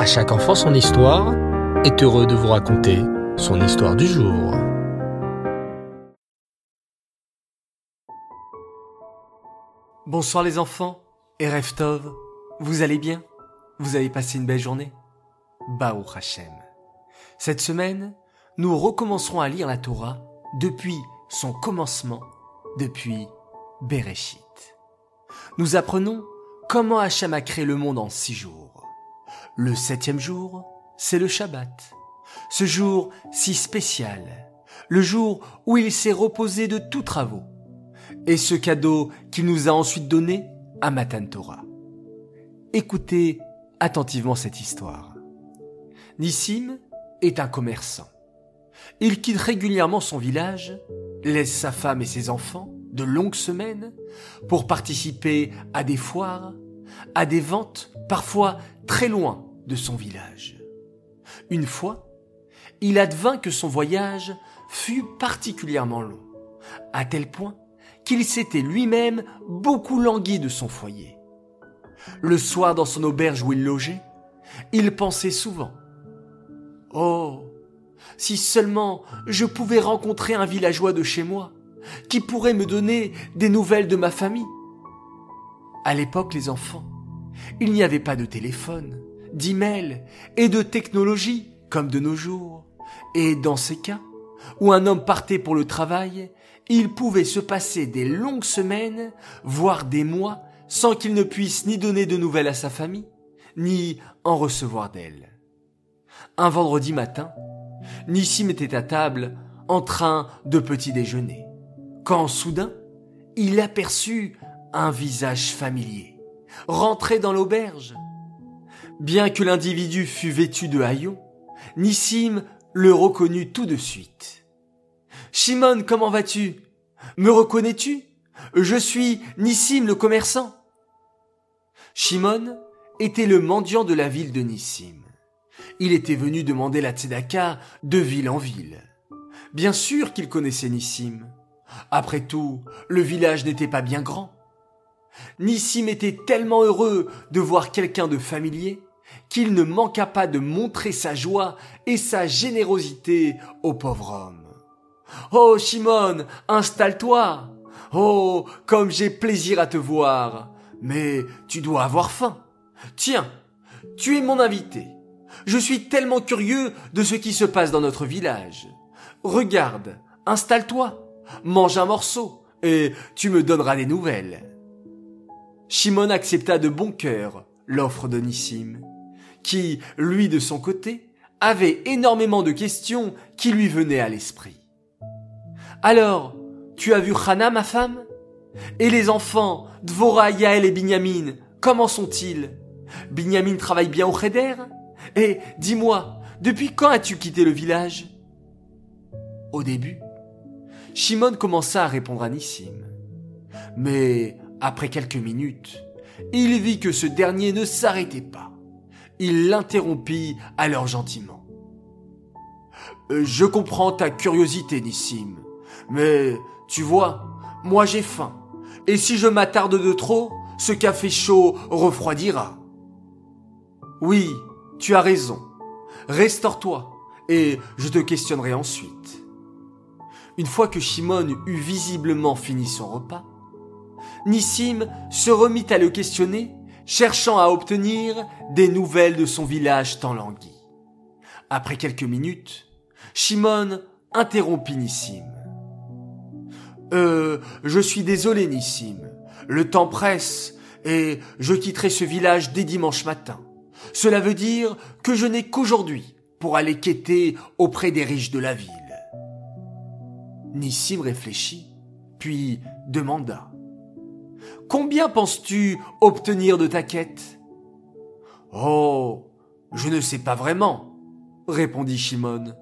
À chaque enfant son histoire est heureux de vous raconter son histoire du jour. Bonsoir les enfants et Reftov, vous allez bien? Vous avez passé une belle journée? Baou Hashem. Cette semaine, nous recommencerons à lire la Torah depuis son commencement, depuis Bereshit. Nous apprenons comment Hachem a créé le monde en six jours. Le septième jour, c'est le Shabbat. Ce jour si spécial, le jour où il s'est reposé de tous travaux. Et ce cadeau qu'il nous a ensuite donné à Matan Torah. Écoutez attentivement cette histoire. Nissim est un commerçant. Il quitte régulièrement son village, laisse sa femme et ses enfants de longues semaines pour participer à des foires, à des ventes parfois très loin son village. Une fois, il advint que son voyage fut particulièrement long, à tel point qu'il s'était lui-même beaucoup langui de son foyer. Le soir dans son auberge où il logeait, il pensait souvent Oh, si seulement je pouvais rencontrer un villageois de chez moi, qui pourrait me donner des nouvelles de ma famille. À l'époque, les enfants, il n'y avait pas de téléphone, d'email et de technologie comme de nos jours. Et dans ces cas, où un homme partait pour le travail, il pouvait se passer des longues semaines, voire des mois, sans qu'il ne puisse ni donner de nouvelles à sa famille, ni en recevoir d'elle. Un vendredi matin, Nissim était à table en train de petit déjeuner, quand soudain, il aperçut un visage familier, rentré dans l'auberge. Bien que l'individu fût vêtu de haillons, Nissim le reconnut tout de suite. Shimon, comment vas-tu? Me reconnais-tu? Je suis Nissim le commerçant. Shimon était le mendiant de la ville de Nissim. Il était venu demander la tzedaka de ville en ville. Bien sûr qu'il connaissait Nissim. Après tout, le village n'était pas bien grand. Nissim était tellement heureux de voir quelqu'un de familier qu'il ne manqua pas de montrer sa joie et sa générosité au pauvre homme. Oh, Shimon, installe-toi. Oh, comme j'ai plaisir à te voir. Mais tu dois avoir faim. Tiens, tu es mon invité. Je suis tellement curieux de ce qui se passe dans notre village. Regarde, installe-toi, mange un morceau, et tu me donneras des nouvelles. Shimon accepta de bon cœur l'offre de Nissim, qui, lui de son côté, avait énormément de questions qui lui venaient à l'esprit. Alors, tu as vu Hana, ma femme? Et les enfants, Dvora, Yael et Binyamin, comment sont-ils? Binyamin travaille bien au Cheder? Et dis-moi, depuis quand as-tu quitté le village? Au début, Shimon commença à répondre à Nissim. Mais après quelques minutes, il vit que ce dernier ne s'arrêtait pas. Il l'interrompit alors gentiment. Euh, je comprends ta curiosité, Nissim, mais tu vois, moi j'ai faim, et si je m'attarde de trop, ce café chaud refroidira. Oui, tu as raison. Restaure-toi et je te questionnerai ensuite. Une fois que Shimon eut visiblement fini son repas, Nissim se remit à le questionner, cherchant à obtenir des nouvelles de son village tant langui. Après quelques minutes, Shimon interrompit Nissim. Euh, je suis désolé, Nissim. Le temps presse et je quitterai ce village dès dimanche matin. Cela veut dire que je n'ai qu'aujourd'hui pour aller quêter auprès des riches de la ville. Nissim réfléchit, puis demanda. Combien penses-tu obtenir de ta quête? Oh, je ne sais pas vraiment, répondit Shimon.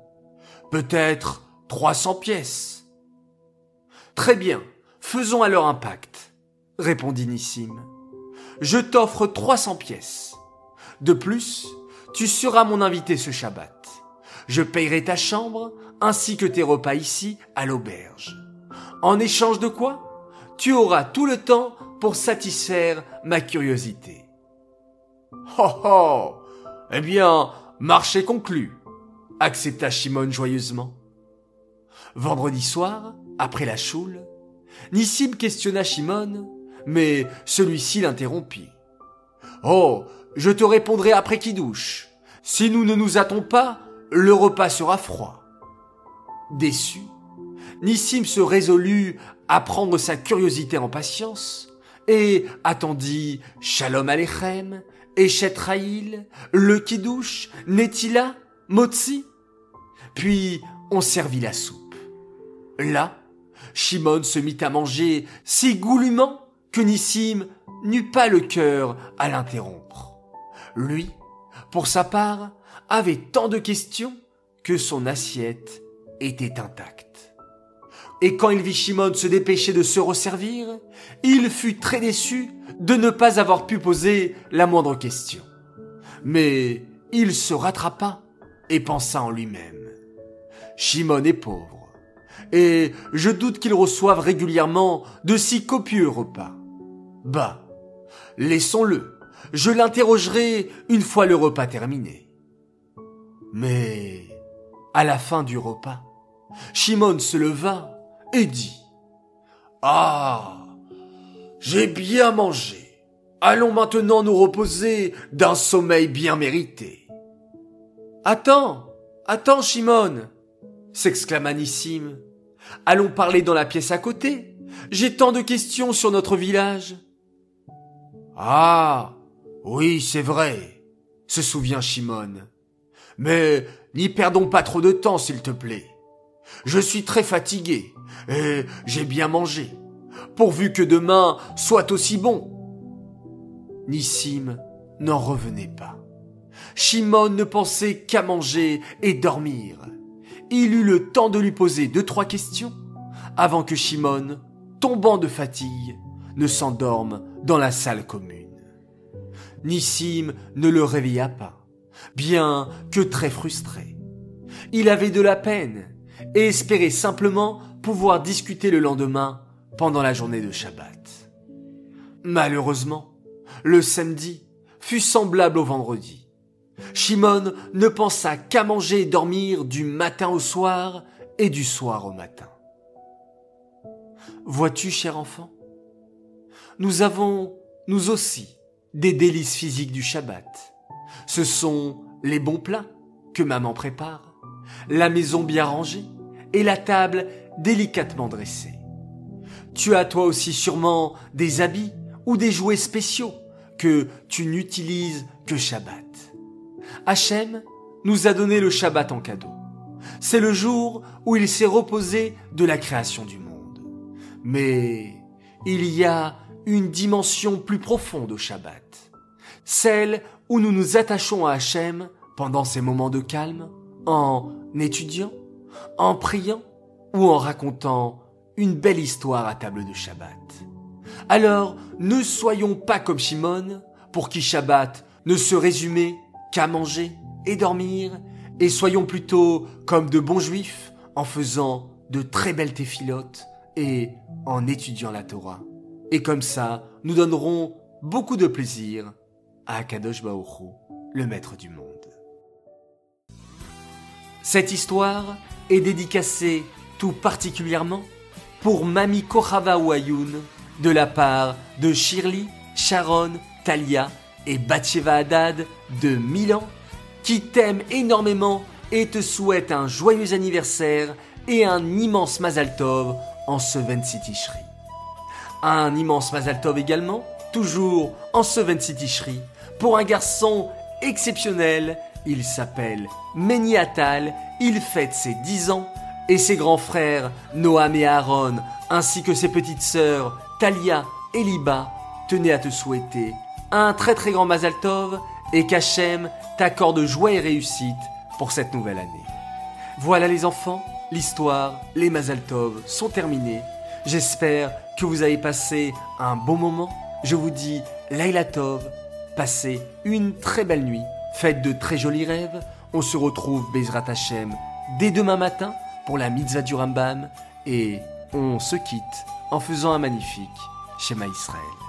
Peut-être trois cents pièces. Très bien, faisons alors un pacte, répondit Nissim. Je t'offre trois cents pièces. De plus, tu seras mon invité ce Shabbat. Je payerai ta chambre ainsi que tes repas ici à l'auberge. En échange de quoi? Tu auras tout le temps pour satisfaire ma curiosité. Oh oh Eh bien, marché conclu, accepta Shimon joyeusement. Vendredi soir, après la choule, Nissim questionna Shimon, mais celui-ci l'interrompit. Oh, je te répondrai après qui douche. Si nous ne nous hâtons pas, le repas sera froid. Déçu, Nissim se résolut à prendre sa curiosité en patience et attendit Shalom Alechem, Eshet le Kiddush, Netila, Motzi. Puis on servit la soupe. Là, Shimon se mit à manger si goulûment que Nissim n'eut pas le cœur à l'interrompre. Lui, pour sa part, avait tant de questions que son assiette était intacte. Et quand il vit Shimon se dépêcher de se resservir, il fut très déçu de ne pas avoir pu poser la moindre question. Mais il se rattrapa et pensa en lui-même. Shimon est pauvre, et je doute qu'il reçoive régulièrement de si copieux repas. Bah, laissons-le, je l'interrogerai une fois le repas terminé. Mais, à la fin du repas, Shimon se leva et dit, Ah, j'ai bien mangé. Allons maintenant nous reposer d'un sommeil bien mérité. Attends, attends, Shimon, s'exclama Nissim. Allons parler dans la pièce à côté. J'ai tant de questions sur notre village. Ah, oui, c'est vrai, se souvient Shimon. Mais n'y perdons pas trop de temps, s'il te plaît. Je suis très fatigué et j'ai bien mangé, pourvu que demain soit aussi bon. Nissim n'en revenait pas. Shimon ne pensait qu'à manger et dormir. Il eut le temps de lui poser deux trois questions avant que Shimon, tombant de fatigue, ne s'endorme dans la salle commune. Nissim ne le réveilla pas, bien que très frustré. Il avait de la peine et espérait simplement pouvoir discuter le lendemain pendant la journée de Shabbat. Malheureusement, le samedi fut semblable au vendredi. Shimon ne pensa qu'à manger et dormir du matin au soir et du soir au matin. Vois-tu, cher enfant, nous avons, nous aussi, des délices physiques du Shabbat. Ce sont les bons plats que maman prépare, la maison bien rangée et la table délicatement dressée. Tu as toi aussi sûrement des habits ou des jouets spéciaux que tu n'utilises que Shabbat. Hachem nous a donné le Shabbat en cadeau. C'est le jour où il s'est reposé de la création du monde. Mais il y a une dimension plus profonde au Shabbat, celle où nous nous attachons à Hachem pendant ces moments de calme, en étudiant, en priant ou en racontant une belle histoire à table de Shabbat. Alors, ne soyons pas comme Shimon, pour qui Shabbat ne se résumait qu'à manger et dormir, et soyons plutôt comme de bons juifs en faisant de très belles téphilotes et en étudiant la Torah. Et comme ça, nous donnerons beaucoup de plaisir à Akadosh Baoru, le maître du monde. Cette histoire est dédicacée tout particulièrement pour Mami Kohava de la part de Shirley, Sharon, Talia et Batsheva Haddad de Milan qui t'aiment énormément et te souhaitent un joyeux anniversaire et un immense Mazal Tov en ce 26 Tishri. Un immense Mazal Tov également, toujours en ce 26 Tishri, pour un garçon exceptionnel. Il s'appelle Meni Atal, il fête ses 10 ans et ses grands frères Noam et Aaron, ainsi que ses petites sœurs Talia et Liba, tenaient à te souhaiter un très très grand Mazal Tov et qu'Hachem t'accorde joie et réussite pour cette nouvelle année. Voilà les enfants, l'histoire, les Mazal Tov sont terminés. J'espère que vous avez passé un bon moment. Je vous dis Laila Tov, passez une très belle nuit, faites de très jolis rêves. On se retrouve Bezrat Hashem dès demain matin pour la mitzvah du Rambam et on se quitte en faisant un magnifique schéma Israël.